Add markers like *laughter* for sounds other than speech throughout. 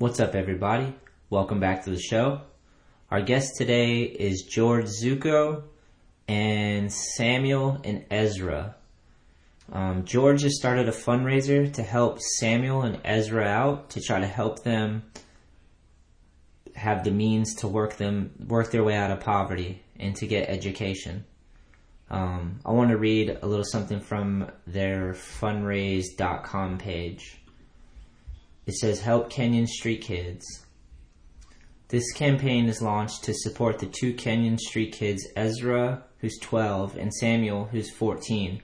What's up, everybody? Welcome back to the show. Our guest today is George Zuko and Samuel and Ezra. Um, George has started a fundraiser to help Samuel and Ezra out to try to help them have the means to work them work their way out of poverty and to get education. Um, I want to read a little something from their fundraise.com page. It says, Help Kenyan Street Kids. This campaign is launched to support the two Kenyan street kids, Ezra, who's 12, and Samuel, who's 14.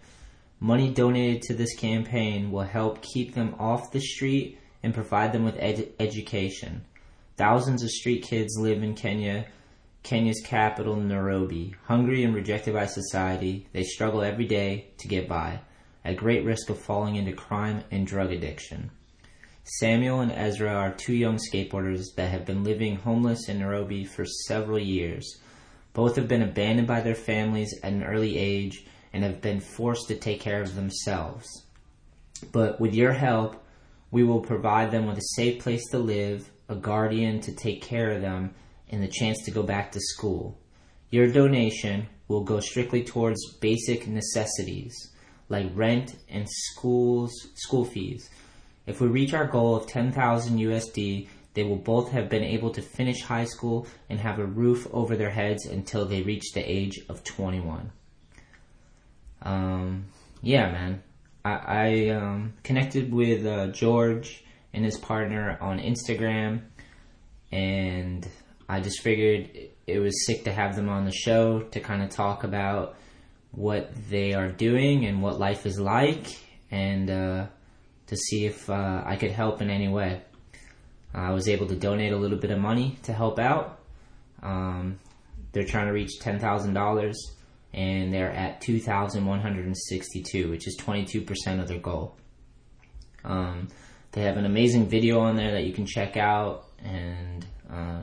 Money donated to this campaign will help keep them off the street and provide them with ed- education. Thousands of street kids live in Kenya, Kenya's capital, Nairobi. Hungry and rejected by society, they struggle every day to get by, at great risk of falling into crime and drug addiction. Samuel and Ezra are two young skateboarders that have been living homeless in Nairobi for several years. Both have been abandoned by their families at an early age and have been forced to take care of themselves. But with your help, we will provide them with a safe place to live, a guardian to take care of them, and the chance to go back to school. Your donation will go strictly towards basic necessities like rent and schools school fees if we reach our goal of 10,000 USD, they will both have been able to finish high school and have a roof over their heads until they reach the age of 21. Um, yeah, man. I, I um, connected with uh, George and his partner on Instagram, and I just figured it was sick to have them on the show to kind of talk about what they are doing and what life is like, and uh, to see if uh, I could help in any way. I was able to donate a little bit of money to help out. Um, they're trying to reach ten thousand dollars, and they're at two thousand one hundred and sixty-two, which is twenty-two percent of their goal. Um, they have an amazing video on there that you can check out, and uh,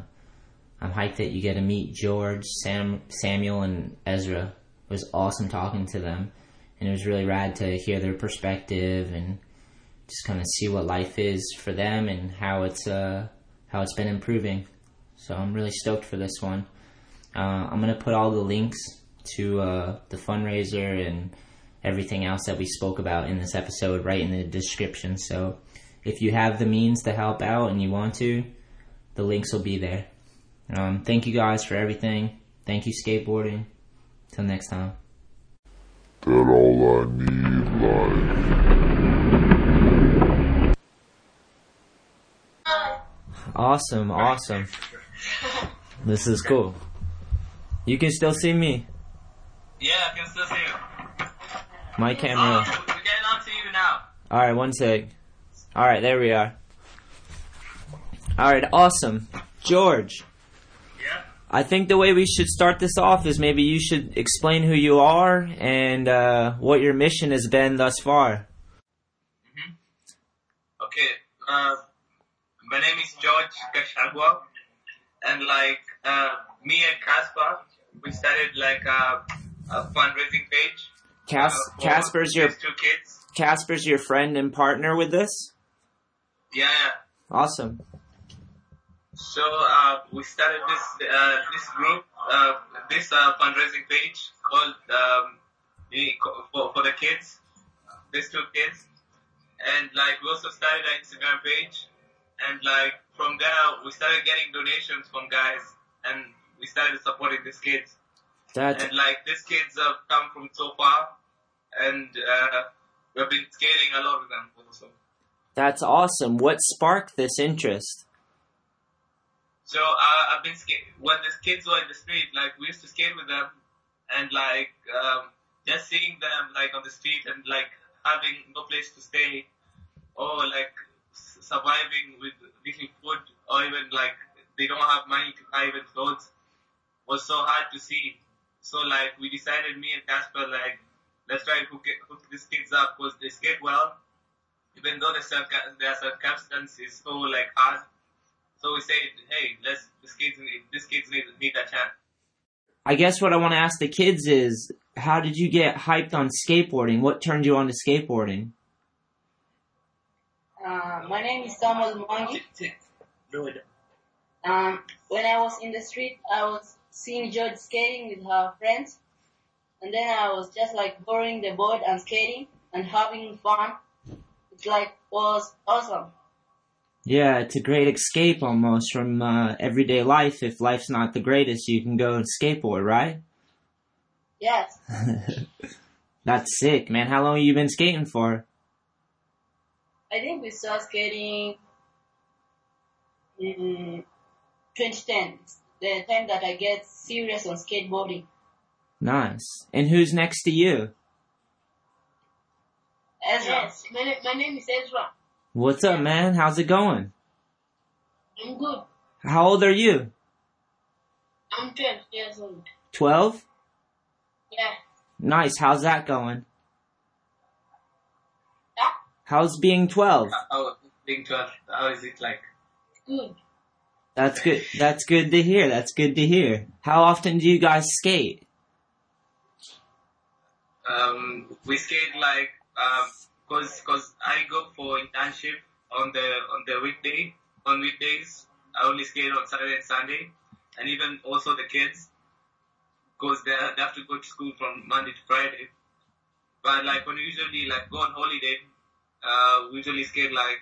I'm hyped that you get to meet George, Sam, Samuel, and Ezra. It was awesome talking to them, and it was really rad to hear their perspective and just kind of see what life is for them and how it's uh, how it's been improving. So I'm really stoked for this one. Uh, I'm gonna put all the links to uh, the fundraiser and everything else that we spoke about in this episode right in the description. So if you have the means to help out and you want to, the links will be there. Um, thank you guys for everything. Thank you, skateboarding. Till next time. That all I need life. Awesome, awesome. This is cool. You can still see me. Yeah, I can still see you. My camera. Oh, we're getting on to you now. Alright, one sec. Alright, there we are. Alright, awesome. George, Yeah. I think the way we should start this off is maybe you should explain who you are and uh, what your mission has been thus far. Mm-hmm. Okay. Uh, my name is George Kashagwa, and like uh, me and Caspar, we started like a, a fundraising page. Cas- uh, Casper's your two kids. Casper's your friend and partner with this. Yeah. yeah. Awesome. So uh, we started this uh, this group, uh, this uh, fundraising page called um, the, for for the kids, these two kids, and like we also started an Instagram page, and like from there we started getting donations from guys, and we started supporting these kids, That's and like these kids have come from so far, and uh, we've been skating a lot with them also. that's awesome. What sparked this interest? So uh, I've been skate when the kids were in the street, like we used to skate with them, and like um, just seeing them like on the street and like having no place to stay, or like s- surviving with little food, or even like they don't have money to buy even clothes, was so hard to see. So like we decided, me and Casper, like let's try to hook, it, hook these kids up because they skate well, even though the circ- their circumstance is so like hard. So we said, hey, let's this kids need this kids need need a chance. I guess what I want to ask the kids is, how did you get hyped on skateboarding? What turned you on to skateboarding? My name is Samuel Mwangi. Good. Um, when I was in the street, I was seeing George skating with her friends, and then I was just like borrowing the board and skating and having fun. It's like was awesome. Yeah, it's a great escape almost from uh, everyday life. If life's not the greatest, you can go and skateboard, right? Yes, *laughs* That's sick, man. How long have you been skating for? I think we started skating in 2010, the time that I get serious on skateboarding. Nice. And who's next to you? Ezra, Yes, my, na- my name is Ezra. What's up, man? How's it going? I'm good. How old are you? I'm 12 years old. 12? Yeah. Nice. How's that going? Yeah, How's being 12? How being 12? How is it like? good. That's good. That's good to hear. That's good to hear. How often do you guys skate? Um, we skate like um, cause cause I go for internship on the on the weekday on weekdays. I only skate on Saturday and Sunday, and even also the kids, cause they they have to go to school from Monday to Friday. But like when we usually like go on holiday, uh, we usually skate like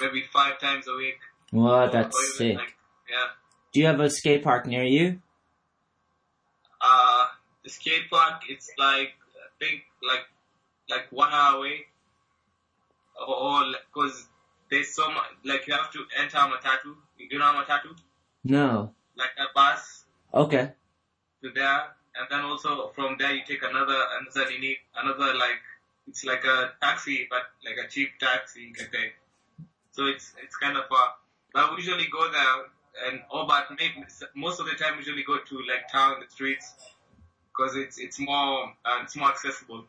maybe five times a week. What? Or- That's sick. Like, yeah. Do you have a skate park near you? Uh, the skate park, it's like, I think, like, like one hour away. Or, cause there's so much, like you have to enter Matatu. You know Matatu? No. Like a bus Okay. to there. And then also from there you take another, another another like, it's like a taxi, but like a cheap taxi you can take. So it's, it's kind of far. But we usually go there and, oh, but maybe, most of the time we usually go to like town, the streets, because it's, it's more, uh, it's more accessible.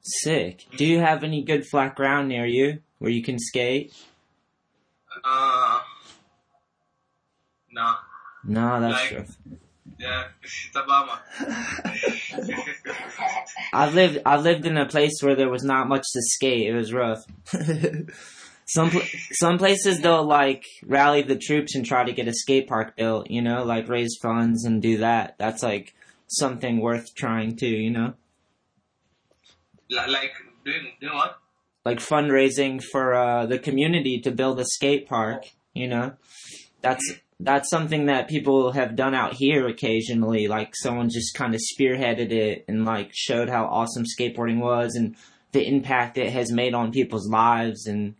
Sick. Do you have any good flat ground near you where you can skate? Uh, no. No, that's Like- true. Yeah, it's a bummer. *laughs* I've lived I've lived in a place where there was not much to skate. It was rough. *laughs* some pl- some places they'll like rally the troops and try to get a skate park built. You know, like raise funds and do that. That's like something worth trying to. You know, Li- like, doing, doing what? like fundraising for uh, the community to build a skate park. You know, that's that's something that people have done out here occasionally. Like someone just kind of spearheaded it and like showed how awesome skateboarding was and the impact it has made on people's lives and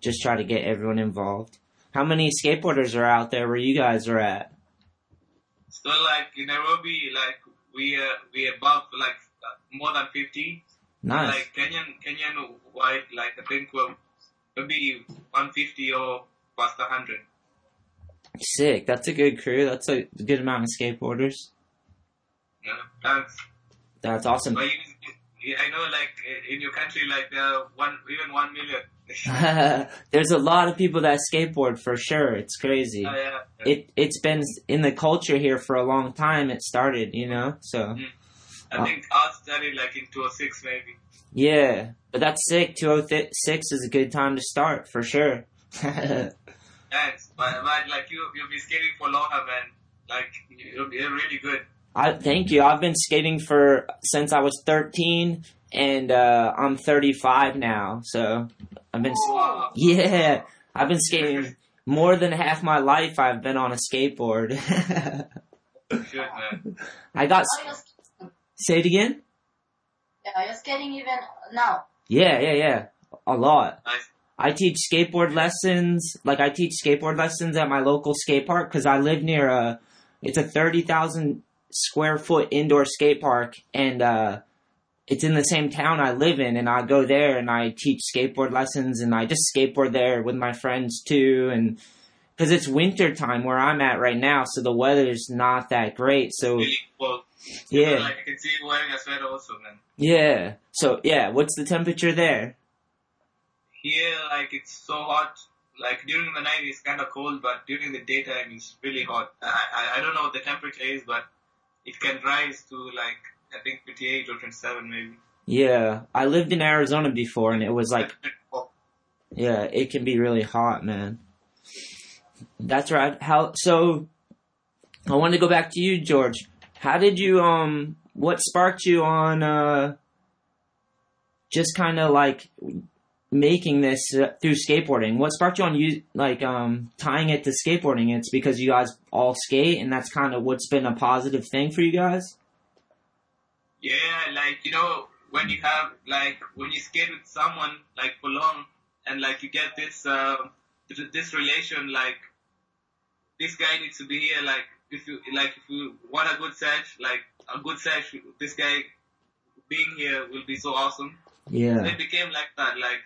just try to get everyone involved. How many skateboarders are out there where you guys are at? So like in Nairobi, like we, uh, we above like uh, more than 50. Nice. Like Kenyan, Kenyan wide, like I think we're maybe 150 or past 100. Sick. That's a good crew. That's a good amount of skateboarders. Yeah, thanks. That's awesome. But you, I know like in your country, like there are one, even 1 million. *laughs* There's a lot of people that skateboard for sure. It's crazy. Oh, yeah. It it's been in the culture here for a long time. It started, you know. So mm. I uh, think ours started like in 206 maybe. yeah, but that's sick. Two oh six is a good time to start for sure. *laughs* Thanks. But, but like you, you'll be skating for longer, man. Like you're, you're really good. I thank you. I've been skating for since I was 13, and uh, I'm 35 now. So I've been Wow. yeah, I've been skating *laughs* more than half my life. I've been on a skateboard. *laughs* Good, man. I got Are you, say it again. yeah, you're skating even now. Yeah, yeah, yeah, a lot. Nice. I teach skateboard lessons. Like I teach skateboard lessons at my local skate park because I live near a. It's a thirty thousand square foot indoor skate park, and uh, it's in the same town I live in. And I go there and I teach skateboard lessons, and I just skateboard there with my friends too. And because it's winter time where I'm at right now, so the weather's not that great. So Really yeah, Like I can see you wearing a sweater also, man. yeah. So yeah, what's the temperature there? Here, like it's so hot. Like during the night it's kind of cold, but during the daytime it's really hot. I, I don't know what the temperature is, but it can rise to like I think 58 or 27 maybe. Yeah, I lived in Arizona before, and it was like *laughs* Yeah, it can be really hot, man. That's right. How so? I want to go back to you, George. How did you um? What sparked you on uh? Just kind of like making this uh, through skateboarding. What sparked you on you like um tying it to skateboarding? It's because you guys all skate, and that's kind of what's been a positive thing for you guys. Yeah, like you know, when you have like when you skate with someone like for long, and like you get this uh, this relation, like this guy needs to be here. Like if you like if you want a good sesh, like a good sesh, this guy being here will be so awesome. So Yeah. it became like that. Like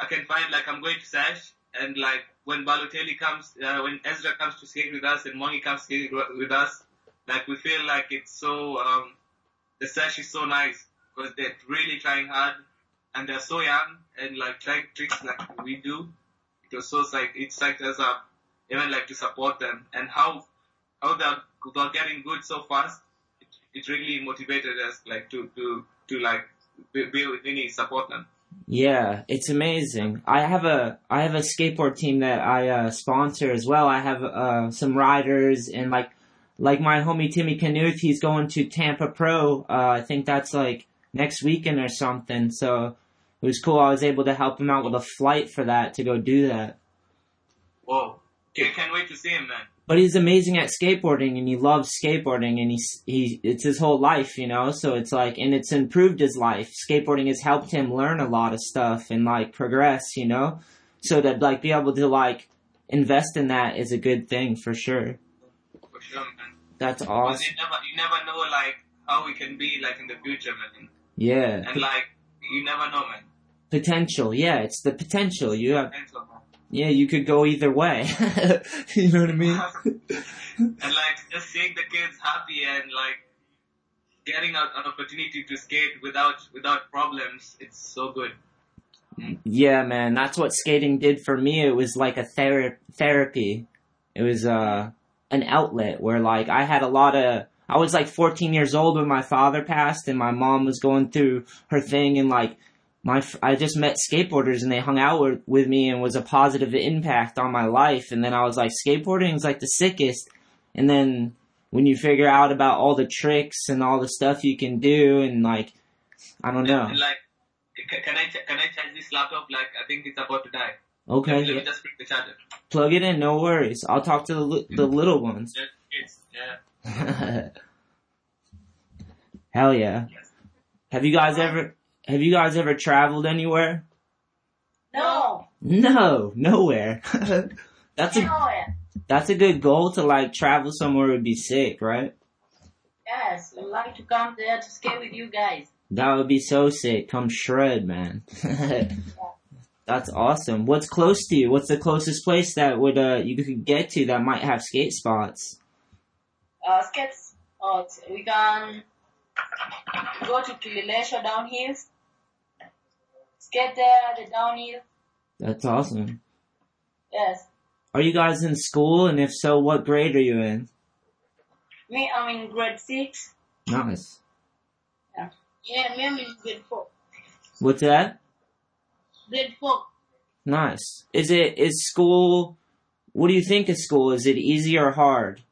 I can find like I'm going to sesh and like when Balotelli comes, uh, when Ezra comes to skate with us and Mwangi comes skate with us, like we feel like it's so um, the sesh is so nice because they're really trying hard and they're so young and like trying tricks like we do. It was so like it psyched us up, even like to support them and how how they're, they're getting good so fast. It, it really motivated us like to to to like be, be with Vinny, support them. Yeah, it's amazing. I have a I have a skateboard team that I uh, sponsor as well. I have uh, some riders and like like my homie Timmy Knuth. He's going to Tampa Pro. Uh, I think that's like next weekend or something. So it was cool. I was able to help him out with a flight for that to go do that. Whoa. Can't, can't wait to see him, man. But he's amazing at skateboarding and he loves skateboarding and he's he it's his whole life, you know. So it's like and it's improved his life. Skateboarding has helped him learn a lot of stuff and like progress, you know. So to like be able to like invest in that is a good thing for sure. For sure, man. That's awesome. you never, you never know, like, how we can be, like, in the future, man. Yeah, And, like, you never know, man. potential. Yeah, it's the potential. You have man. Yeah, you could go either way. *laughs* you know what I mean? *laughs* and, like, just seeing the kids happy and, like, getting a, an opportunity to skate without, without problems, it's so good. Yeah, man, that's what skating did for me. It was like a thera- therapy. It was uh an outlet where like I had a lot of I was like 14 years old when my father passed and my mom was going through her thing and like my I just met skateboarders and they hung out with, with me and was a positive impact on my life and then I was like skateboarding is like the sickest and then when you figure out about all the tricks and all the stuff you can do and like I don't know. Like, can I, ch- can I charge this laptop? Like, I think it's about to die. Okay, Let me just bring the charger. plug it in, no worries. I'll talk to the the mm-hmm. little ones. Kids, yeah. *laughs* Hell yeah. Yes. Have you guys ever have you guys ever traveled anywhere? No. No, nowhere. *laughs* that's a that's a good goal to like travel somewhere would be sick, right? Yes, I'd like to come there to skate with you guys. That would be so sick. Come shred, man. *laughs* that's awesome. What's close to you? What's the closest place that would uh you could get to that might have skate spots? Uh, skates, oh, it's- we can go to Kileleshwa skate there, the downhill. That's awesome. Yes. Are you guys in school? And if so, what grade are you in? Me, I'm in grade six. Nice. Yeah. Yeah, me, I'm in grade four. What's that? Grade four. Nice. Is it is school? What do you think of school? Is it easy or hard?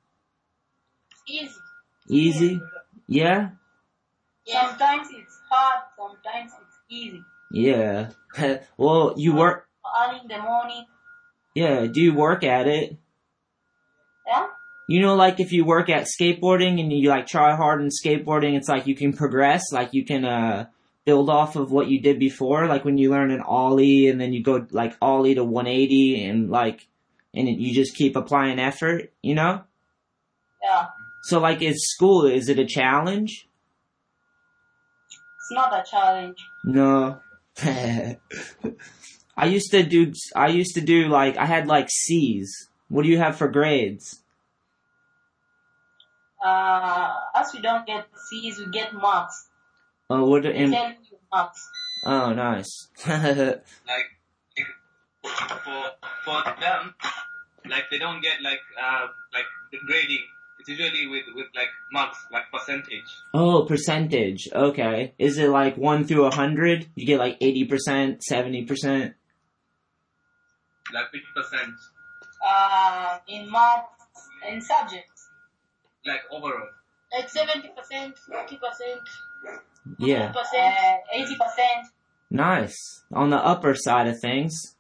Easy. Easy. Yeah. Yeah. Sometimes it's hard, sometimes it's easy. Yeah. *laughs* well, you work. Early in the morning. Yeah. Do you work at it? Yeah? You know, like if you work at skateboarding and you like try hard in skateboarding, it's like you can progress. Like you can uh build off of what you did before. Like when you learn an ollie and then you go like ollie to 180 and like and you just keep applying effort. You know. Yeah. So like, is school is it a challenge? It's not a challenge. No. *laughs* I used to do, I used to do like, I had like C's. What do you have for grades? Uh, as we don't get C's, we get marks. Oh, what, We in, tell you marks. oh, nice. *laughs* like for for them, like they don't get like uh like the grading. It's usually with with like marks, like percentage. oh, percentage. Okay. Is it like 1 through a 100? You get like 80%, 70%? Like fifty percent. Uh, in math and subjects. Like overall. Like 70%, 50%, Yeah. 100%. Uh, 80%. Nice. On the upper side of things.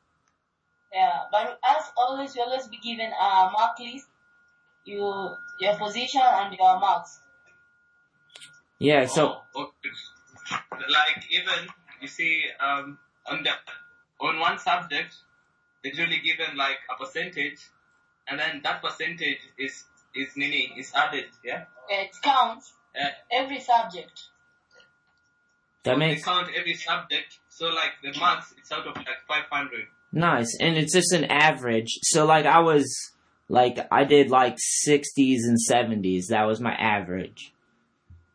Yeah, but as always, you always be given a mark list, you, your position and your marks. Yeah, so Oh, okay. like even you see um, on the on one subject, it's usually given like a percentage, and then that percentage is is nini is added. Yeah. It counts Uh, every subject. that they makes count every subject. So like the marks, it's out of like 500. nice. And it's just an average. So like I was like I did like 60s and 70s. That was my average.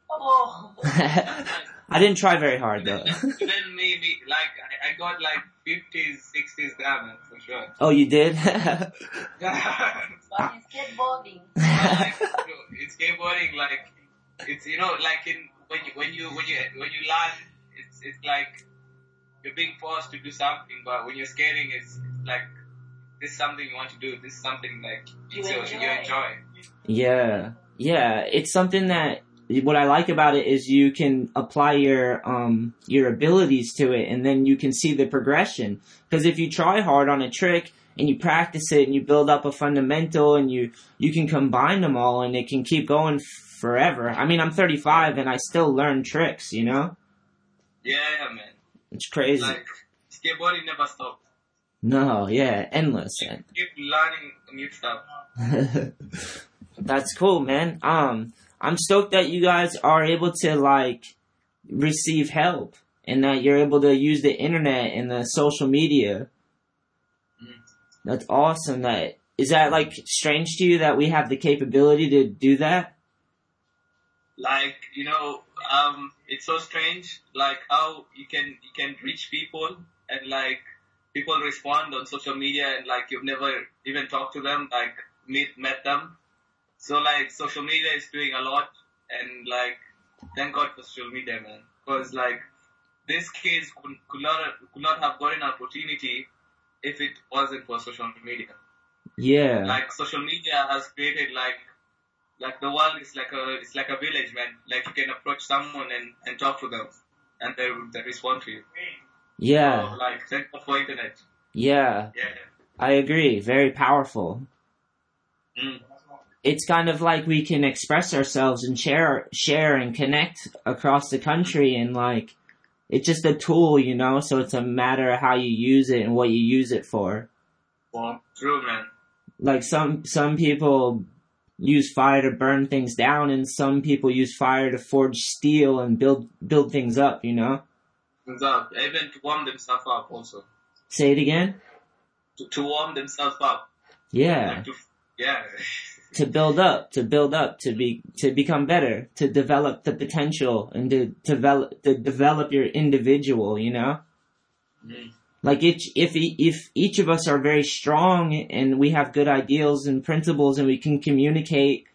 Oh, *laughs* I didn't try very hard though. then *laughs* maybe like I, I got like 50s, 60s grammar for sure. oh, you did? but *laughs* in skateboarding, like, it's skateboarding like it's you know like in when you when you when you when you learn it's it's like you're being forced to do something but when you're skating it's like this is something you want to do this is something like You it's your, enjoy. you enjoy Yeah, yeah. It's something that what I like about it is you can apply your um your abilities to it, and then you can see the progression. Because if you try hard on a trick and you practice it and you build up a fundamental and you you can combine them all and it can keep going forever. I mean, I'm 35 and I still learn tricks. You know, yeah man it's crazy. like skateboarding never stops no, yeah, endless. keep learning new stuff *laughs* That's cool, man. Um, I'm stoked that you guys are able to like receive help and that you're able to use the internet and the social media. Mm. That's awesome. That is that like strange to you that we have the capability to do that? like you know um it's so strange like how you can you can reach people and like people respond on social media and like you've never even talked to them like meet met them. So like social media is doing a lot and like thank god for social media man. Because like these kids could, could not could not have gotten an opportunity if it wasn't for social media. Yeah. like social media has created like like the world is like a it's like a village man. Like you can approach someone and and talk to them and they they respond to you yeah. so, like for internet Yeah. yeah I agree. Very powerful. mm. it's kind of like we can express ourselves and share share and connect across the country and like it's just a tool you know so it's a matter of how you use it and what you use it for well, true man like some some people use fire to burn things down and some people use fire to forge steel and build build things up you know Up. even to warm themselves up also say it again to, to warm themselves up yeah like to, yeah *laughs* to build up, to build up, to be, to become better, to develop the potential and to develop, to develop your individual, you know? Mm. Like each, if, if each of us are very strong and we have good ideals and principles and we can communicate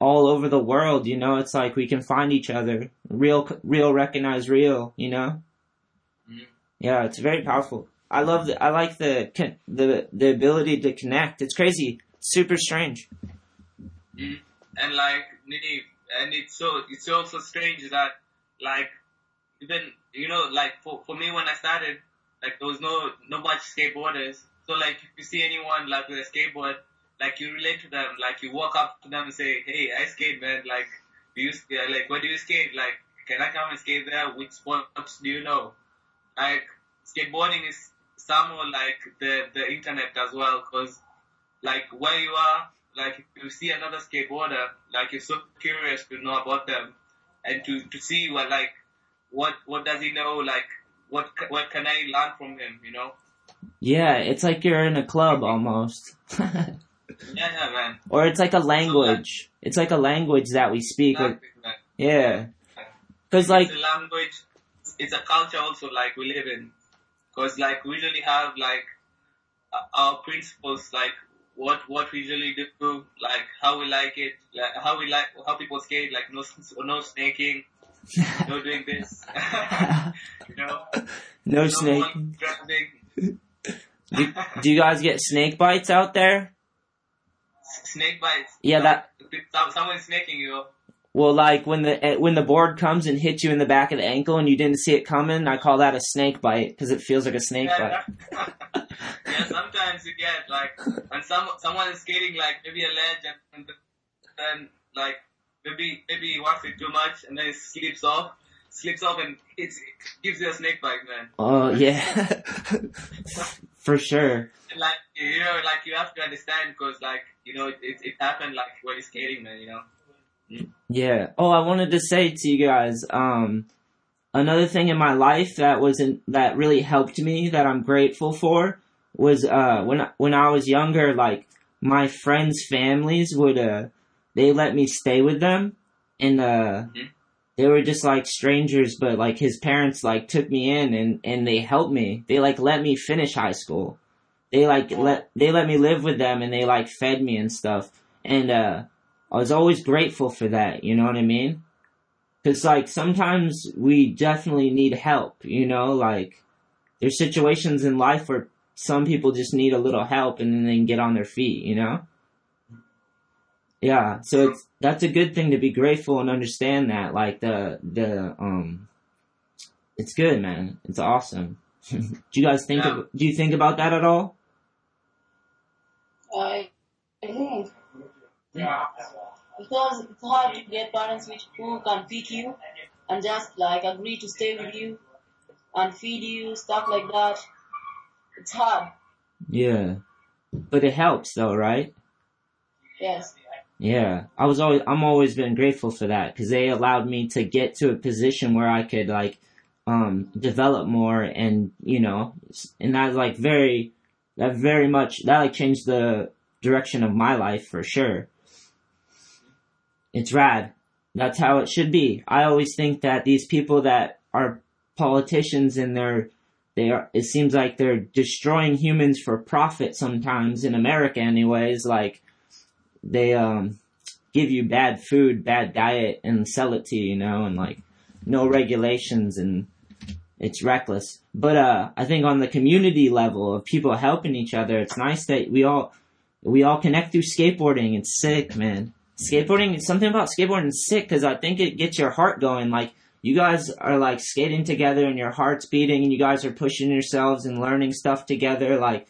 all over the world, you know, it's like we can find each other. Real, real recognize real, you know? Yeah, it's very powerful. I love the, I like the, the, the ability to connect. It's crazy. Super strange. Mm. And like, and it's so, it's also strange that, like, even, you know, like, for, for me when I started, like, there was no, no much skateboarders. So like, if you see anyone, like, with a skateboard, like, you relate to them, like, you walk up to them and say, hey, I skate, man, like, do you, like, where do you skate? Like, can I come and skate there? Which sports do you know? Like, skateboarding is somewhat like the, the internet as well, cause, like, where you are, like if you see another skateboarder, like you're so curious to know about them and to, to see what like what what does he know, like what what can I learn from him, you know? Yeah, it's like you're in a club almost. *laughs* Yeah, yeah, man. or it's like a language. It's like a language that we speak. Like, Exactly, yeah. Cause like, language, it's a culture also like we live in, because like we usually have like our principles, like what what we usually do, like how we like it, like how we like how people skate, like no *laughs* no snaking, no doing this, *laughs* you know. no no grabbing. *laughs* Do, do you guys get snake bites out there? Snake bites. Yeah, that- Some- Someone's snaking you. Well, like when the eh, when the board comes and hits you in the back of the ankle and you didn't see it coming, I call that a snake bite because it feels like a snake bite. Yeah, *laughs* yeah, sometimes you get like, and some someone is skating like maybe a ledge and then like maybe maybe he walks it too much and then it slips off, slips off and it's, it gives you a snake bite, man. Oh yeah, *laughs* for sure. Like you know, like you have to understand because like you know it, it, it happened like when you're skating, man. You know. Yeah. Oh, I wanted to say to you guys, um, another thing in my life that was in, that really helped me that I'm grateful for was uh when when I was younger, like my friends' families would uh they let me stay with them, and uh Mhm. they were just like strangers, but like his parents like took me in and and they helped me. They like let me finish high school. They like let they let me live with them and they like fed me and stuff. And uh I was always grateful for that, you know what I mean? Cause like sometimes we definitely need help, you know, like there's situations in life where some people just need a little help and then they can get on their feet, you know? Yeah, so it's, that's a good thing to be grateful and understand that, like the, the, um, it's good, man. It's awesome. *laughs* do you guys think, Yeah. of, do you think about that at all? I I think because it's hard to get parents which who can pick you and just like agree to stay with you and feed you stuff like that. It's hard. Yeah. But it helps though, right? Yes. Yeah, I was always I'm always been grateful for that because they allowed me to get to a position where I could like um develop more and you know and that like very that very much that like changed the direction of my life for sure. It's rad. That's how it should be. I always think that these people that are politicians and they're they are it seems like they're destroying humans for profit sometimes in America anyways like they um give you bad food, bad diet, and sell it to you, you know, and like no regulations and it's reckless. But uh I think on the community level of people helping each other, it's nice that we all we all connect through skateboarding. It's sick, man. Skateboarding, something about skateboarding is sick because I think it gets your heart going. Like you guys are like skating together and your heart's beating and you guys are pushing yourselves and learning stuff together. Like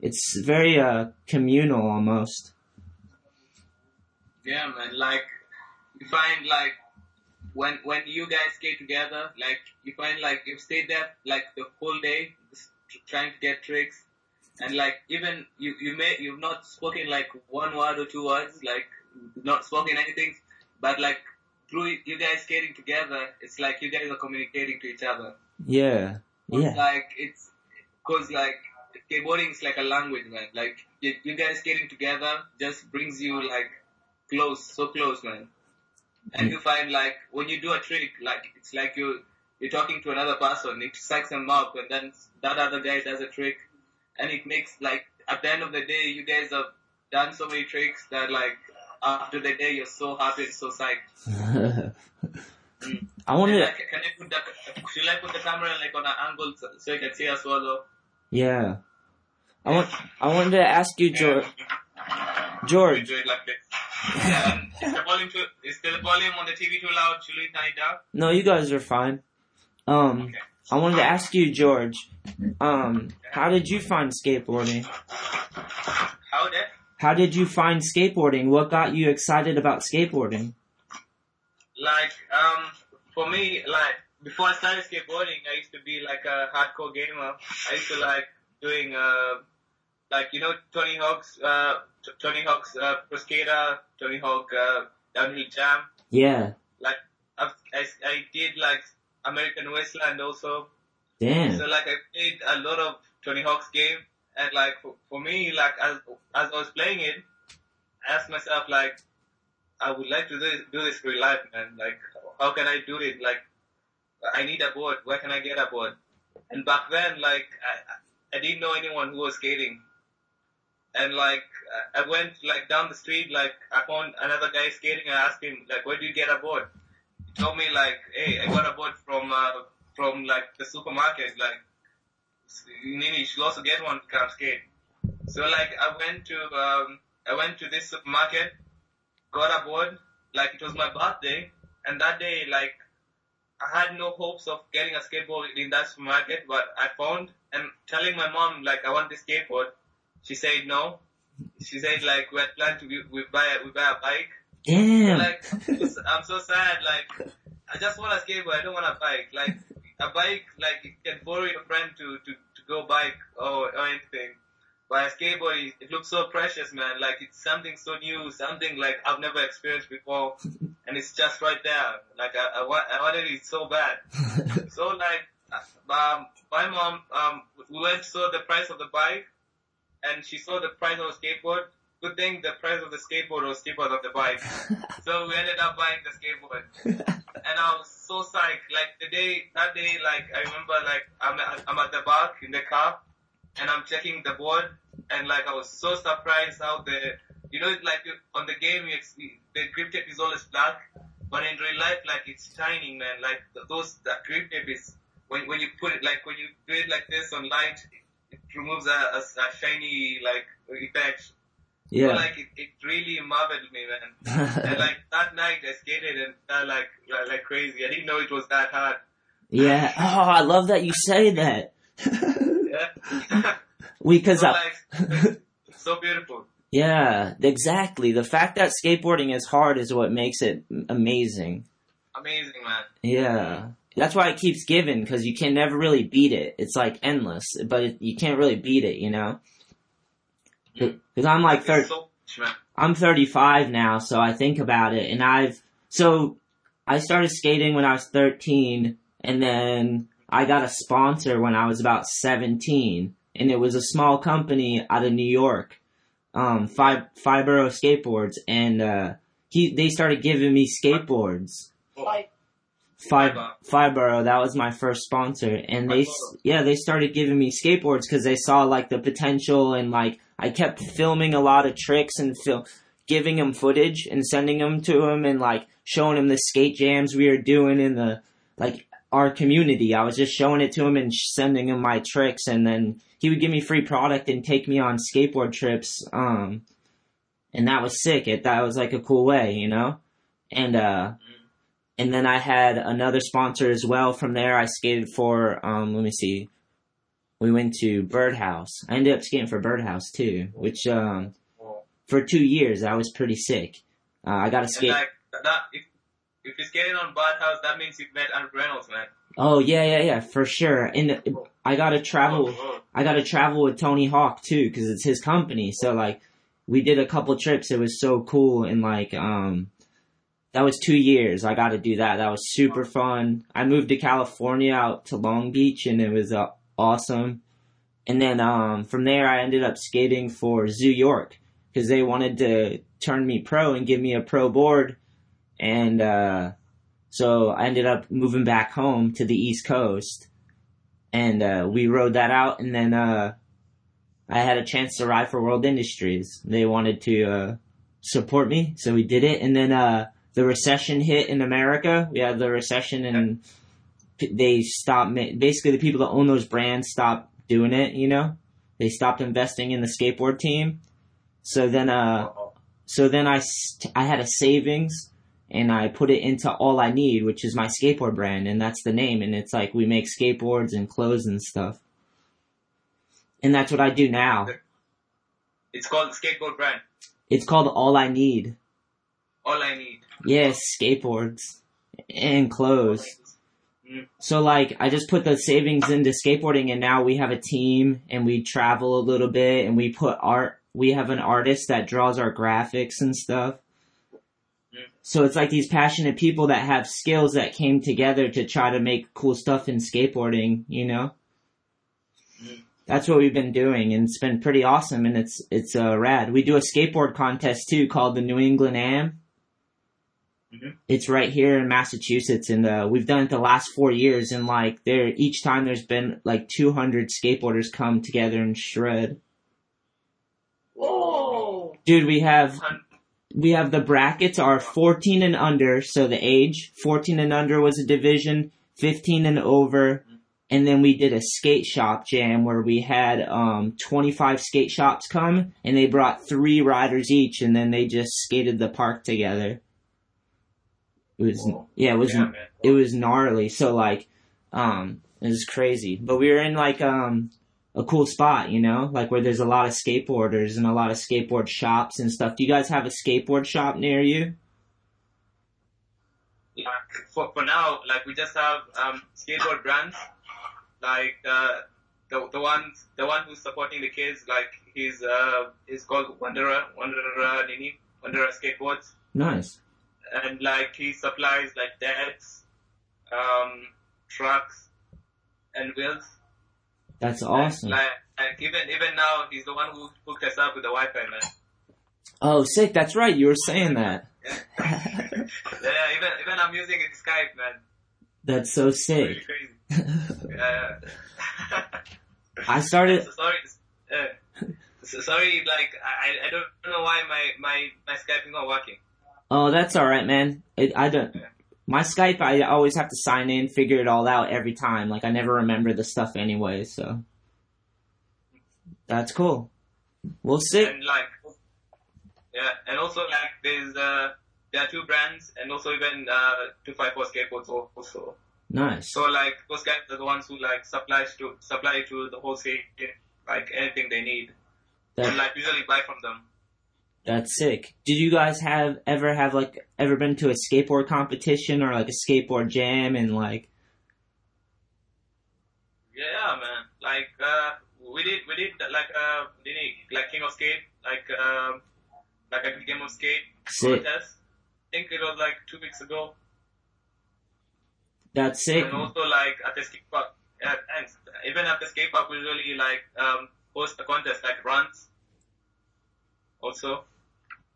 it's very uh communal almost. Yeah, man. Like you find like when when you guys skate together, like you find like you've stayed there like the whole day trying to get tricks, and like even you you may you've not spoken like one word or two words, like not spoken anything, but like through you guys getting together, it's like you guys are communicating to each other. Yeah. Yeah. Like it's cause like skateboarding is like a language, man. Like you, you guys getting together just brings you like close, so close, man. And you find like when you do a trick, like it's like you you're talking to another person. It sucks them up, and then that other guy does a trick, and it makes like at the end of the day, you guys have done so many tricks that like after the day you're so happy and so psyched. *laughs* I wanted And, to, like, can I put the should I put the camera like on an angle so, you can see us well though? yeah. I want, I wanted to ask you, George. George, do it like this. Yeah, is the volume too, is the volume on the TV too loud? Should we turn it down? no, you guys are fine. Um, Okay. I wanted to ask you, George. Um, how did you find skateboarding? How that? How did you find skateboarding? What got you excited about skateboarding? Like, um, for me, like, before I started skateboarding, I used to be like a hardcore gamer. I used to like doing, uh, like, you know, Tony Hawk's, uh, T- Tony Hawk's, uh, Pro Skater, Tony Hawk, uh, Downhill Jam. Yeah. Like, I've, I, I did like American Wasteland also. Damn. So like I played a lot of Tony Hawk's game, and like for, for me, like as as I was playing it, I asked myself like, I would like to do this, do this for life, man. Like, how can I do it? Like, I need a board. Where can I get a board? And back then, like, I I didn't know anyone who was skating, and like I went like down the street, like I found another guy skating. I asked him like, where do you get a board? He told me like, hey, I got a board from uh, from like the supermarket. Like, Nini, should also get one skate. So like I went to um I went to this supermarket, got a board, like it was my birthday, and that day like I had no hopes of getting a skateboard in that supermarket, but I found and telling my mom like I want this skateboard. She said no. She said like we had planned to we, we buy a, we buy a bike. Damn. Like I'm so sad. Like I just want a skateboard. I don't want a bike. Like a bike, like you can borrow your friend to to to go bike or or anything. But a skateboard, it, looks so precious, man. Like it's something so new, something like I've never experienced before, *laughs* and it's just right there. Like I I, I wanted it so bad. *laughs* So like, um, my mom, um, we went saw the price of the bike, and she saw the price of the skateboard. Good thing the price of the skateboard was cheaper than the bike. *laughs* So we ended up buying the skateboard. And I was so psyched. Like the day, that day, like I remember like I'm at, I'm at the back in the car and I'm checking the board and like I was so surprised how the, you know, like on the game, you the grip tape is always black, but in real life, like it's shining, man. Like those, that grip tape is, when, when you put it, like when you do it like this on light, it removes a, a, a shiny, like, effect. So, yeah. like it, it really marveled me, man. *laughs* And like that night I skated and felt like, like like crazy. I didn't know it was that hard. yeah. Oh, I love that you say that. *laughs* Yeah. *laughs* we, cause so, I, like, so beautiful. yeah, exactly. The fact that skateboarding is hard is what makes it amazing. Amazing, man. Yeah. That's why it keeps giving, cause you can never really beat it. It's like endless, but it, you can't really beat it, you know? Cause I'm like It's thir- so much, man. I'm 35 now, so I think about it, and I've so I started skating when I was 13, and then I got a sponsor when I was about 17, and it was a small company out of New York, um, Five Boro Skateboards, and uh, he they started giving me skateboards. Five. Five Boro. Fibro, that was my first sponsor, and they yeah they started giving me skateboards because they saw like the potential and like I kept filming a lot of tricks and fil- giving him footage and sending them to him and like showing him the skate jams we were doing in the like our community. I was just showing it to him and sending him my tricks, and then he would give me free product and take me on skateboard trips. Um, and that was sick. It that was like a cool way, you know, and uh and then I had another sponsor as well. From there, I skated for um, let me see, we went to Birdhouse. I ended up skating for Birdhouse too, which um, for two years I was pretty sick. Uh, I got to skate. like that, if if you're skating on Birdhouse, that means you've met Andrew Reynolds, man. Oh yeah, yeah, yeah, for sure. And I got to travel. Oh, I got to travel with Tony Hawk too because it's his company. So like, we did a couple trips. It was so cool and like um, that was two years. I got to do that. That was super fun. I moved to California out to Long Beach and it was uh, awesome. And then um, from there, I ended up skating for Zoo York because they wanted to turn me pro and give me a pro board. And uh, so I ended up moving back home to the East Coast and uh, we rode that out. And then uh, I had a chance to ride for World Industries. They wanted to uh, support me, so we did it. And then uh, the recession hit in America. We had the recession, p- they stopped. Basically, the people that own those brands stopped doing it. You know, they stopped investing in the skateboard team. So then, uh, so then I I had a savings and I put it into All I Need, which is my skateboard brand, and that's the name. And it's like we make skateboards and clothes and stuff. And that's what I do now. It's called Skateboard Brand. It's called All I Need. All I need. Yes, skateboards and clothes. So like I just put the savings into skateboarding and now we have a team and we travel a little bit and we put art we have an artist that draws our graphics and stuff. So it's like these passionate people that have skills that came together to try to make cool stuff in skateboarding, you know? That's what we've been doing and it's been pretty awesome and it's it's uh, rad. We do a skateboard contest too called the New England Am. It's right here in Massachusetts, and uh, we've done it the last four years. And like, there each time there's been like 200 skateboarders come together and shred. Whoa. Dude, we have we have the brackets are 14 and under, so the age 14 and under was a division, 15 and over and then we did a skate shop jam where we had um 25 skate shops come and they brought three riders each and then they just skated the park together. It was Whoa. yeah, it was Yeah, it was gnarly. So like um it was crazy. But we were in like um a cool spot, you know, like where there's a lot of skateboarders and a lot of skateboard shops and stuff. Do you guys have a skateboard shop near you? for for now, like we just have um skateboard brands, like uh the the one the one who's supporting the kids, like he's uh he's called Wanderer Wanderer Nini Wanderer Skateboards, Nice. And like he supplies like decks, um trucks, and wheels. That's awesome. Like, like even even now, he's the one who hooked us up with the Wi-Fi, man. Oh, sick. That's right. You were saying that. *laughs* Yeah, even even I'm using Skype, man. That's so sick. Really. *laughs* Yeah. I started. So sorry. Uh, so sorry, like I I don't know why my my my Skype is not working. Oh, that's all right, man. It, I don't. My Skype, I always have to sign in, figure it all out every time. Like I never remember the stuff anyway, so that's cool. Well, sick. And like, yeah, and also like there's uh there are two brands and also even uh two five four skateboards al- also. Nice. So like those guys are the ones who like supplies to supply to the wholesale like anything they need and like usually buy from them. That's sick. Did you guys have ever have like ever been to a skateboard competition or like a skateboard jam and like? Yeah, man. Like uh, we did, we did like uh, like King of Skate, like um, like a game of skate Sick. contest. I think it was like two weeks ago, That's sick. and also like at the skate park. Yeah, and even at the skate park, we usually like um, host a contest like runs. Also,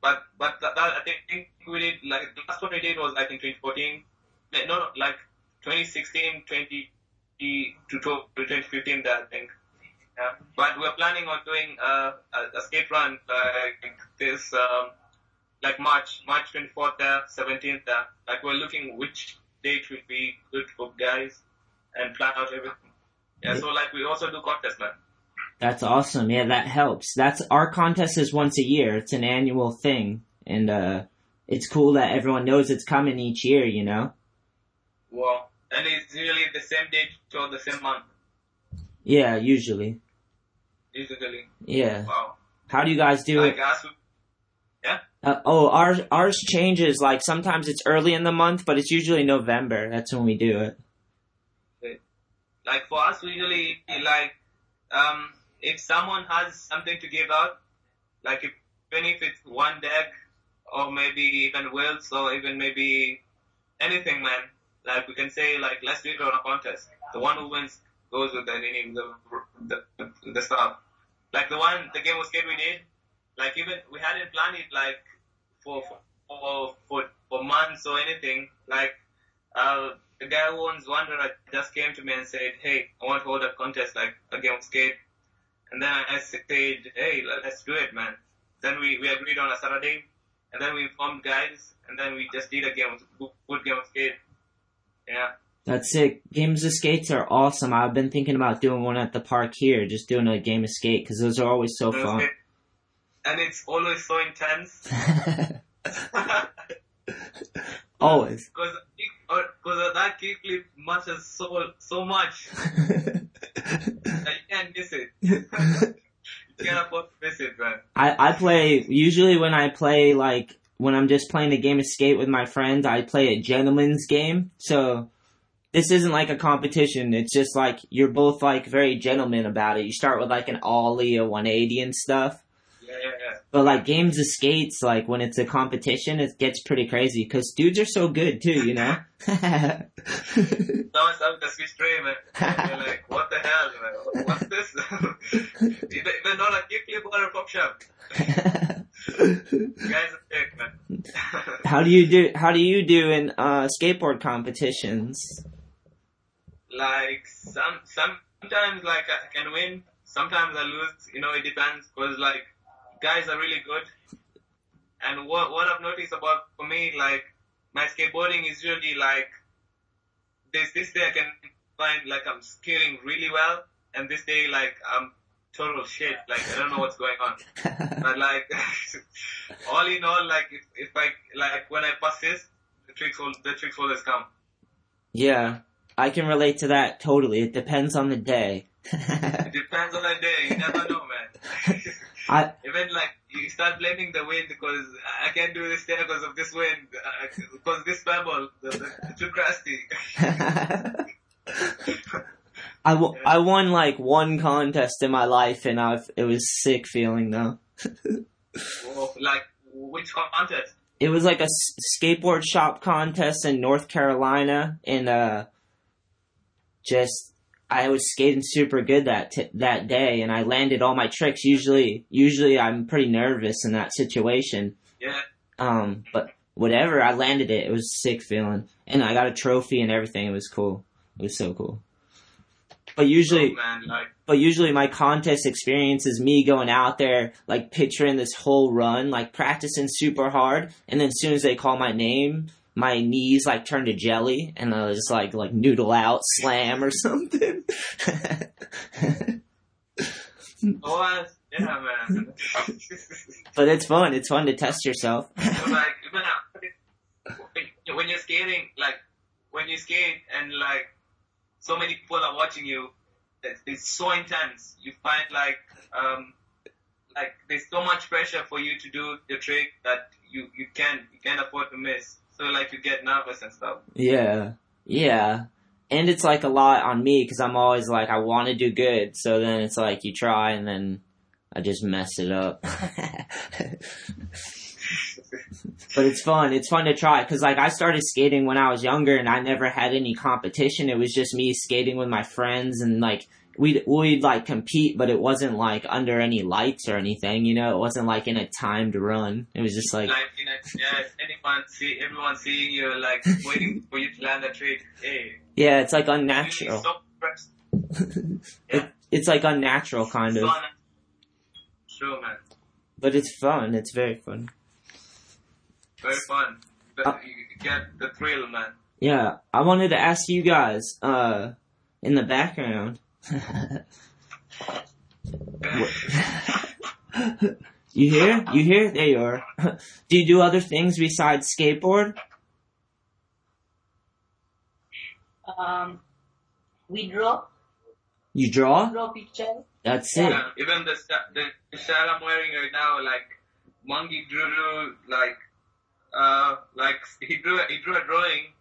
but but that, that I think we did like the last one we did was like in 2014. No, like 2016, 20 to 12 to 2015. That I think. Yeah. But we're planning on doing uh, a, a skate run like this, um, like March, March 24th, uh, 17th. Uh, like we're looking which date would be good for guys and plan out everything. Yeah. So like we also do contests, man. That's awesome. Yeah, that helps. That's our contest is once a year. It's an annual thing, and uh, it's cool that everyone knows it's coming each year. You know. Wow. And it's usually the same date or the same month, Yeah, usually. usually. Yeah. Wow. How do you guys do Like it? us, Uh, oh, ours ours changes. Like sometimes it's early in the month, but it's usually November. That's when we do it. like for us, we usually like um, if someone has something to give out, like if, even if it's one deck or maybe even wheels or even maybe anything, man. Like we can say like let's do it on a contest. The one who wins goes with the the the, the stuff. Like the one the game of skate we did. Like even we hadn't planned it like for for for for months or anything. Like uh, the guy who owns Wanderer just came to me and said, "Hey, I want to hold a contest like a game of skate." And then I said, "Hey, let's do it, man." Then we we agreed on a Saturday, and then we informed guys, and then we just did a game, of, good game of skate. Yeah. That's it. Games of skates are awesome. I've been thinking about doing one at the park here, just doing a game of skate because those are always so fun. And it's always so intense. *laughs* *laughs* *laughs* always. Because because uh, that kickflip matches so so much *laughs* you can't miss it. *laughs* you can't afford to miss it, man. I, I play usually when I play like when I'm just playing a game of skate with my friends, I play a gentleman's game. So this isn't like a competition. It's just like you're both like very gentleman about it. You start with like an ollie, a 180 and stuff. Yeah, yeah. But like games of skates, like when it's a competition, it gets pretty crazy because dudes are so good too, you know. *laughs* Now it's up the switch tray, man. And you're like, what the hell, man? What's this? *laughs* even, even not a kickflip or a pop shove. *laughs* Guys are sick, man. how do you do? How do you do in uh, skateboard competitions? like some sometimes like I can win, sometimes I lose. You know, it depends because like guys are really good. And what what I've noticed about for me, like my skateboarding is usually like this this day I can find like I'm skating really well, and this day like I'm total shit. Like I don't know what's going on. *laughs* But like *laughs* all in all, like if, if I like when I pass this, the tricks will the tricks will always come. yeah, I can relate to that totally. It depends on the day. *laughs* It depends on the day. You never know, man. I Even like you start blaming the wind because I can't do this day because of this wind, uh, because this pebble, the, the, too crusty. *laughs* I, w- I won like one contest in my life and I've, it was sick feeling though. Like which contest? It was like a s- skateboard shop contest in North Carolina and uh just I was skating super good that t- that day and I landed all my tricks. Usually usually I'm pretty nervous in that situation. Yeah. Um but whatever, I landed it. It was a sick feeling. And I got a trophy and everything. It was cool. It was so cool. But usually Oh, man, like but usually my contest experience is me going out there, like picturing this whole run, like practicing super hard, and then as soon as they call my name, my knees like turn to jelly, and I just like like noodle out, slam or something. *laughs* oh yeah, man. *laughs* but it's fun. It's fun to test yourself. *laughs* Like even uh, when- you're skating, like when you skate and like so many people are watching you, it's, it's so intense. You find like um like there's so much pressure for you to do the trick that you you can't you can't afford to miss. So like you get nervous and stuff. yeah, yeah. And it's like a lot on me because I'm always like I want to do good, so then it's like you try and then I just mess it up. *laughs* but it's fun. It's fun to try because like I started skating when I was younger and I never had any competition. It was just me skating with my friends and like we'd we'd like compete, but it wasn't like under any lights or anything. You know, it wasn't like in a timed run. It was just like Like know, yeah, see everyone seeing you like *laughs* waiting for you to land the trick. Hey, yeah, it's like unnatural. so *laughs* it, it's like unnatural kind of, un- True, man. but it's fun. It's very fun. Very fun. The, Uh, you get the thrill, man. Yeah, I wanted to ask you guys uh in the background. *laughs* you hear? You hear? There you are. *laughs* do you do other things besides skateboard? Um, we draw, You draw? draw pictures. That's it. Yeah, even the the, the shirt I'm wearing right now, like Monkey drew like uh like he drew he drew a drawing,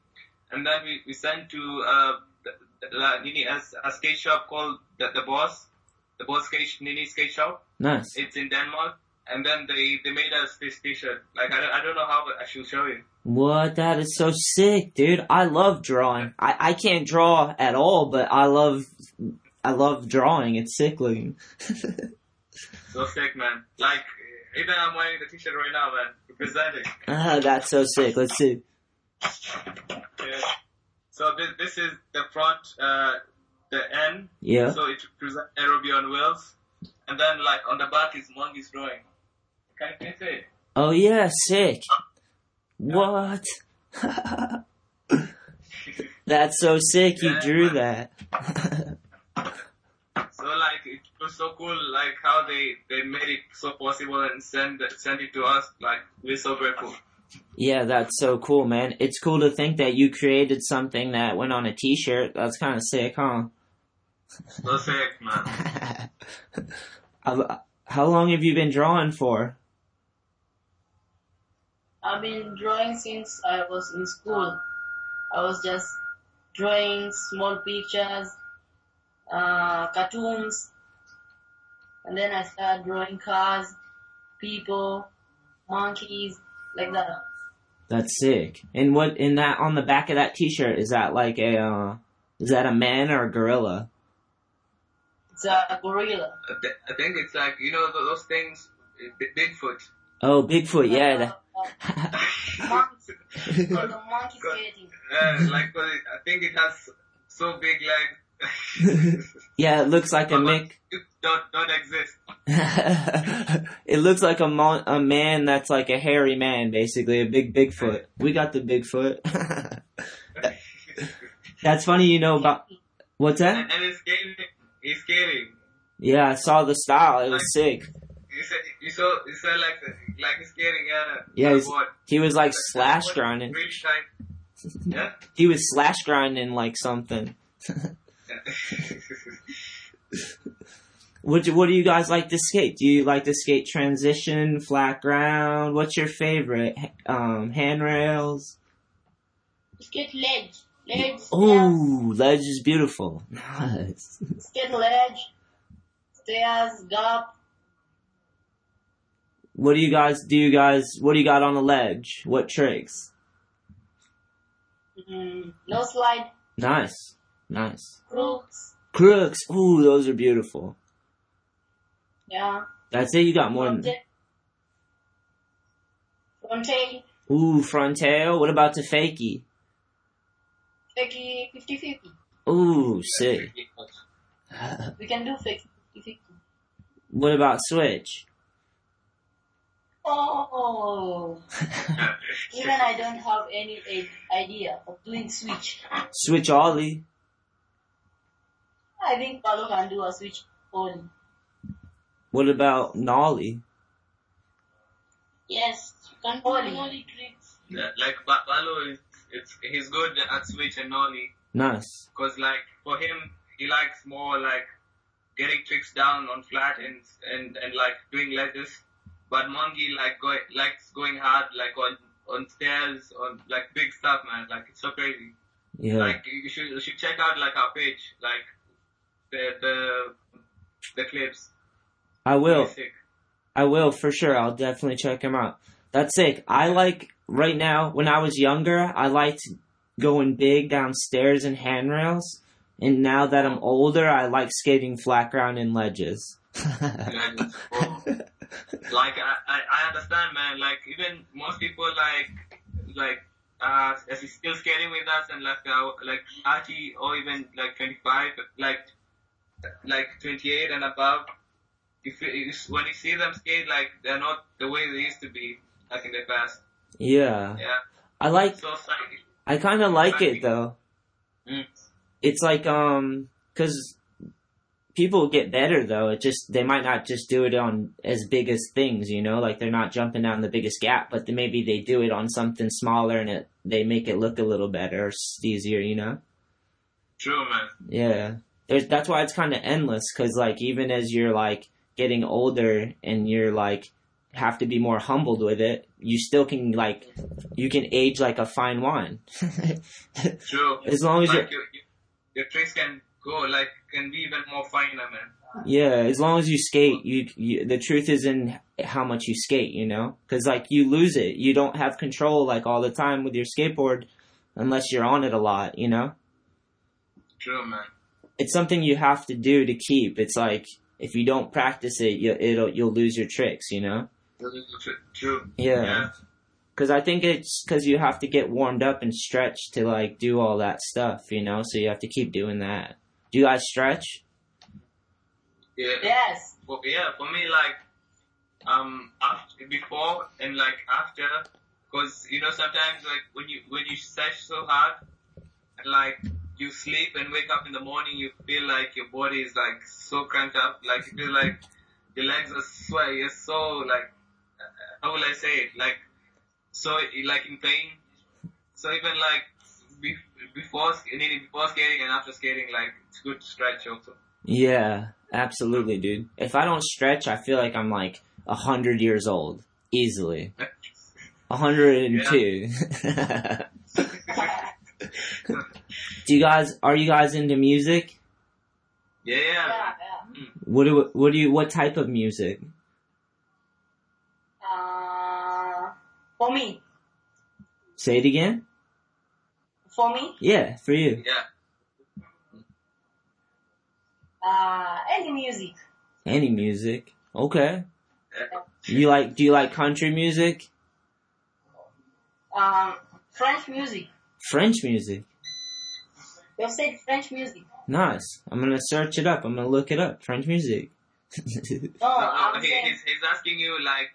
and then we, we sent to uh the, the, Nini a, a skate shop called the, the Boss, the Boss skate Nini skate shop. Nice. It's in Denmark, and then they they made us this T-shirt. Like I don't, I don't know how, but I should show you. What? That is so sick, dude. I love drawing. I, I can't draw at all, but I love I love drawing. It's sick looking. *laughs* So sick, man. Like even I'm wearing the T-shirt right now, man. Representing. ah, that's so sick. Let's see. Yeah. So this this is the front, uh, the N. Yeah. So it represents Nairobi on wheels, and then like on the back is Mwangi's drawing. Can you see it? Oh yeah, sick. What? *laughs* That's so sick. You drew that. *laughs* So like it was so cool, like how they they made it so possible and send send it to us. Like we're so grateful. yeah, that's so cool, man. It's cool to think that you created something that went on a T-shirt. That's kind of sick, huh? So sick, man. *laughs* How long have you been drawing for? I've been drawing since I was in school. I was just drawing small pictures, uh, cartoons, and then I started drawing cars, people, monkeys, like that. That's sick. And what in that on the back of that T-shirt is that like a uh, is that a man or a gorilla? It's a gorilla. I, th- I think it's like you know those things, Bi- Bigfoot. Oh, Bigfoot. Yeah. Uh, monkey, *laughs* the monkey skating. Uh, like but I think it has so big legs. *laughs* *laughs* yeah, it looks like a Mick. it don't don't exist. it looks like a mon- a man that's like a hairy man, basically a big Bigfoot. We got the Bigfoot. that's funny, you know about What's that? And, and he's skating. He's skating. Yeah, I saw the style. It was sick. You said you saw you saw like like he's skating. Yeah. Yeah, On he's- board. He was like That's slash grinding. Yeah. *laughs* He was slash grinding like something. *laughs* What do, what do you guys like to skate? Do you like to skate transition, flat ground? What's your favorite? Um, handrails? Skate ledge. Ledge. stairs, Oh, ledge is beautiful. *laughs* Nice. Skate ledge. Stairs, gap. What do you guys do? You guys, what do you got on the ledge? What tricks? Mm, no slide. Nice, nice. Crooks. Crooks. Ooh, those are beautiful. Yeah. That's it. You got more than. Frontail. Ooh, frontail. What about the fakie? Fakey 50-50. Ooh, sick. We can do fakey 50-50. What about switch? Oh. *laughs* Even I don't have any i- idea of doing switch. Switch ollie. I think Palo can do a switch ollie. What about nollie? Yes, can do only tricks. Yeah, like Ba- Balo is it's he's good at switch and nollie Nice. because like for him he likes more like getting tricks down on flat and and and like doing ledges. But Mwangi like go, likes going hard like on on stairs on like big stuff man like it's so crazy. Yeah. Like you should you should check out like our page like the the the clips. I will. I will for sure. I'll definitely check him out. That's sick. I like right now. When I was younger, I liked going big downstairs and handrails. And now that I'm older, I like skating flat ground and ledges. *laughs* *laughs* Like I, I, understand man like even most people like like uh as he's still skating with us and like uh, like Archie or even like 25 like like 28 and above if, you, when you see them skate like they're not the way they used to be like in the past yeah. yeah I like. so I kind of like it though. Mm. It's like um, cause people get better though. It just they might not just do it on as big as things, you know, like they're not jumping down the biggest gap, but then maybe they do it on something smaller and it they make it look a little better or easier, you know. true man Yeah, there's that's why it's kind of endless because like even as you're like getting older and you're like have to be more humbled with it, you still can like you can age like a fine wine. *laughs* true as long as you're your, your, your tricks can go like can be even more finer man Yeah, as long as you skate, you, you the truth is in how much you skate, you know? Cuz like you lose it. You don't have control like all the time with your skateboard unless you're on it a lot, you know? true man It's something you have to do to keep. It's like if you don't practice it, you it'll you'll lose your tricks, you know? true, true. Yeah. yeah. Cuz I think it's cuz you have to get warmed up and stretched to like do all that stuff, you know? So you have to keep doing that. Do you guys stretch? yeah. Yes. for, yeah, for me, like, um, after, before and like after, cause, you know, sometimes like when you, when you stretch so hard and like you sleep and wake up in the morning, you feel like your body is like so cramped up, like you feel like your legs are sweaty, you're so like, uh, how will I say it? Like, so like in pain. So even like be, before, sk- before skating and after skating, like it's good to stretch also. Yeah, absolutely, dude. If I don't stretch, I feel like I'm like a hundred years old easily. A hundred and two. *laughs* Do you guys are you guys into music? Yeah, yeah. Yeah, yeah. What do what do you what type of music? Uh, for me, Say it again. For me, Yeah, for you. Yeah. uh, any music. Any music. Okay. Yeah. You like do you like country music? Um, French music. French music. You said French music. Nice. I'm gonna search it up. I'm gonna look it up. French music. No, No, I'm no, he, saying he's, he's asking you like,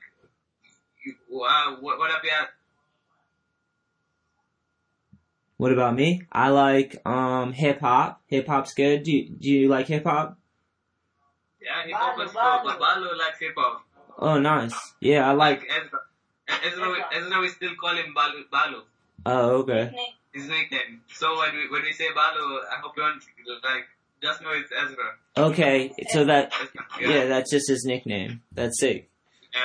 you, uh, what, what have you had? What about me? I like um hip hop. Hip hop's good. Do you, do you like hip hop? Yeah, hip hop is cool, Balu, but Balu likes hip hop. Oh, nice. Yeah, I like. Like Ezra. Ezra, we- Ezra, we still call him Balu. Balu. Oh, okay. His nickname. So when we when we say Balu, I hope you don't like just know it's Ezra. Okay, so that Ezra. yeah, that's just his nickname. That's sick. Yeah.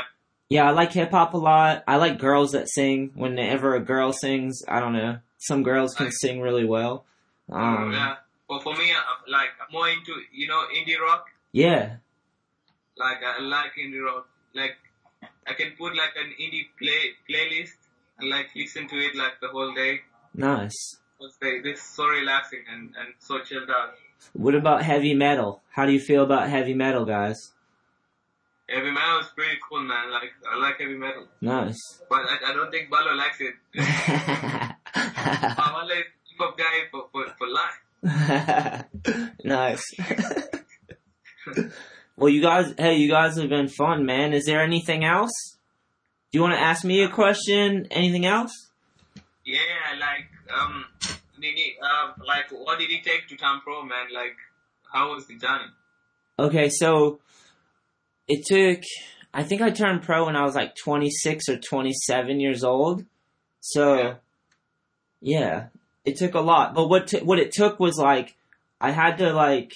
Yeah, I like hip hop a lot. I like girls that sing. Whenever a girl sings, I don't know. Some girls can Right. sing really well. Um, yeah. But for me, I'm like I'm more into you know indie rock. yeah, Like I like indie rock. Like I can put like an indie play playlist and like listen to it like the whole day. nice. It's they it's so relaxing and and so chilled out. What about heavy metal? How do you feel about heavy metal, guys? Heavy metal is pretty cool, man. Like I like heavy metal, Nice. but I, I don't think Balo likes it. *laughs* I'm only a hip hop guy for for, for life. *laughs* nice. well, you guys, hey, you guys have been fun, man. Is there anything else? Do you want to ask me a question? Anything else? Yeah, like um, he, um, like what did it take to turn pro, man? Like how was the journey? Okay, so it took. I think I turned pro when I was like 26 or 27 years old. So, Yeah. Yeah, it took a lot. But what t- what it took was like I had to like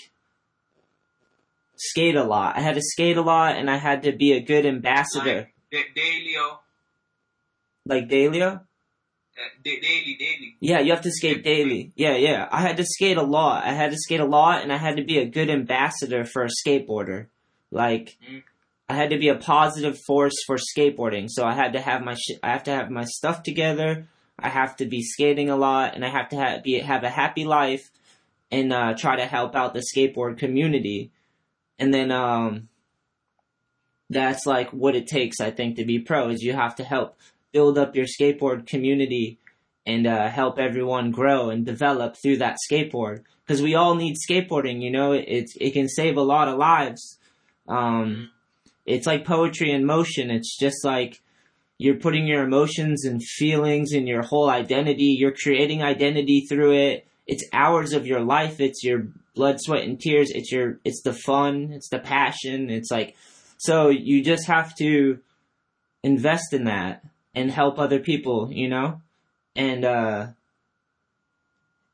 skate a lot. I had to skate a lot, and I had to be a good ambassador, Da- Dailyo, like Dalio. uh, da- daily, daily. Yeah, you have to skate daily. Yeah, yeah. I had to skate a lot. I had to skate a lot, and I had to be a good ambassador for a skateboarder. Like, Mm. I had to be a positive force for skateboarding. So I had to have my sh- I have to have my stuff together. I have to be skating a lot, and I have to be have a happy life, and uh, try to help out the skateboard community. And then, um, that's like what it takes, I think, to be pro. Is you have to help build up your skateboard community and uh, help everyone grow and develop through that skateboard because we all need skateboarding you know it, it can save a lot of lives um, it's like poetry in motion it's just like you're putting your emotions and feelings and your whole identity. You're creating identity through it. It's hours of your life. It's your blood sweat and tears. It's your it's the fun. It's the passion. It's like so you just have to invest in that and help other people you know? And uh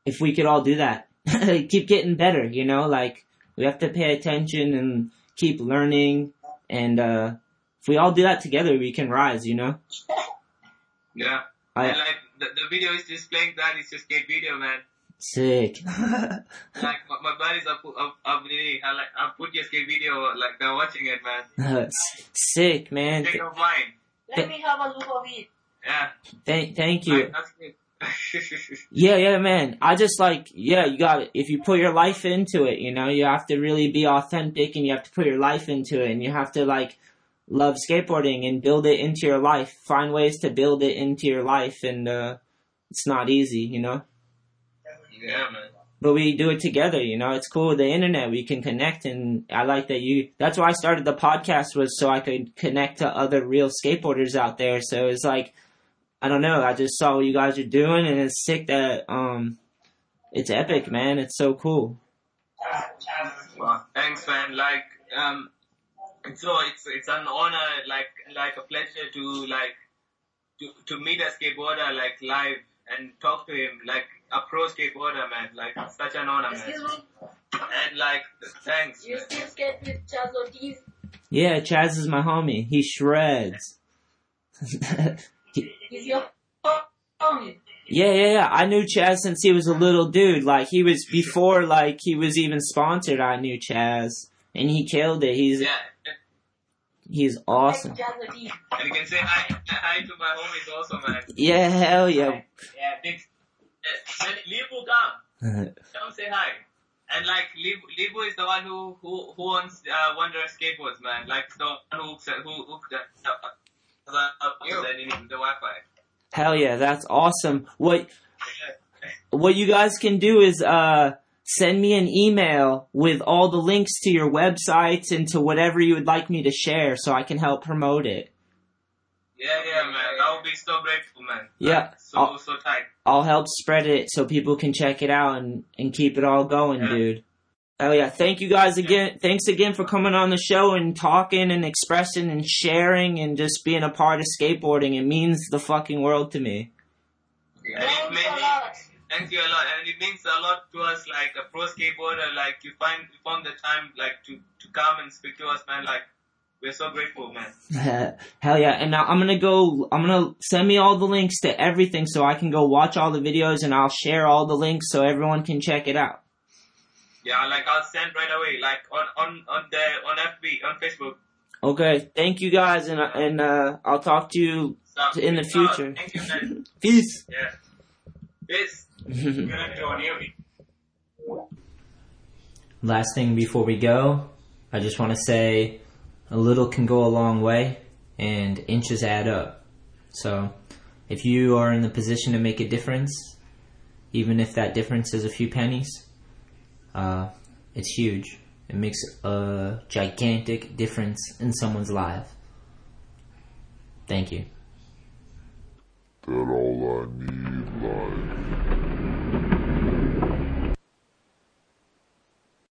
if we could all do that *laughs* keep getting better you know? Like we have to pay attention and keep learning and uh if we all do that together we can rise you know *laughs* Yeah. I- and like the, the video is just playing that. It's just skate video, man. sick *laughs* Like my, my buddies are put up, up really, I like I put your skate video. Like they're watching it, man. *laughs* sick man Take of mine. Let me have a look of it. Yeah. thank thank you Like, that's good. Yeah, yeah, man. I just like, yeah, you got it. If you put your life into it, you know, you have to really be authentic and you have to put your life into it and you have to like love skateboarding and build it into your life. Find ways to build it into your life and, uh, it's not easy, you know, yeah, man. but we do it together, you know, it's cool with the internet. We can connect and I like that you, that's why I started the podcast was so I could connect to other real skateboarders out there. So it's like, I don't know. I just saw what you guys are doing, and it's sick that um, it's epic, man. It's so cool. Well, thanks, man. Like, um, so it's it's an honor, like like a pleasure to like to to meet a skateboarder like live and talk to him like a pro skateboarder, man. Like such an honor, man. Me, And like, thanks. you man. still skate with Charles Ortiz? Yeah, Chaz is my homie. He shreds. *laughs* He's your homie. yeah, yeah, yeah. I knew Chaz since he was a little dude. Like he was before, like he was even sponsored. I knew Chaz, and he killed it. He's Yeah, he's awesome. And you can say hi hi to my homies also, man. Yeah, hell yeah. Yeah, big. Uh, Libu, come. *laughs* Come say hi. And like Libu, Libu is the one who who who owns uh, Wanderer Skateboards, man. Like the one who who who the uh, uh, the Wi-Fi. Hell yeah, that's awesome. What what you guys can do is uh send me an email with all the links to your websites and to whatever you would like me to share so I can help promote it. Yeah, yeah, man. I would be so grateful, man. Yeah. Like, so I'll- so tight. I'll help spread it so people can check it out and, and keep it all going, Yeah. dude. Oh yeah, thank you guys again. Thanks again for coming on the show and talking and expressing and sharing and just being a part of skateboarding. It means the fucking world to me. And it Thanks made a me, lot. thank you a lot, and it means a lot to us, like a pro skateboarder. Like you find you found the time, like to to come and speak to us, man. Like we're so grateful, man. *laughs* Hell yeah. And now I'm gonna go, I'm gonna send me all the links to everything so I can go watch all the videos and I'll share all the links so everyone can check it out. Yeah, like I'll send right away, like on on on the on FB on Facebook. Okay. Thank you guys and, and, uh, I'll talk to you So, in the future. Thank you, man. *laughs* Peace. Yeah. Peace. Good to on you. Last thing before we go, I just want to say a little can go a long way and inches add up. So if you are in the position to make a difference, even if that difference is a few pennies, uh, it's huge. It makes a gigantic difference in someone's life. Thank you. That all I need, like.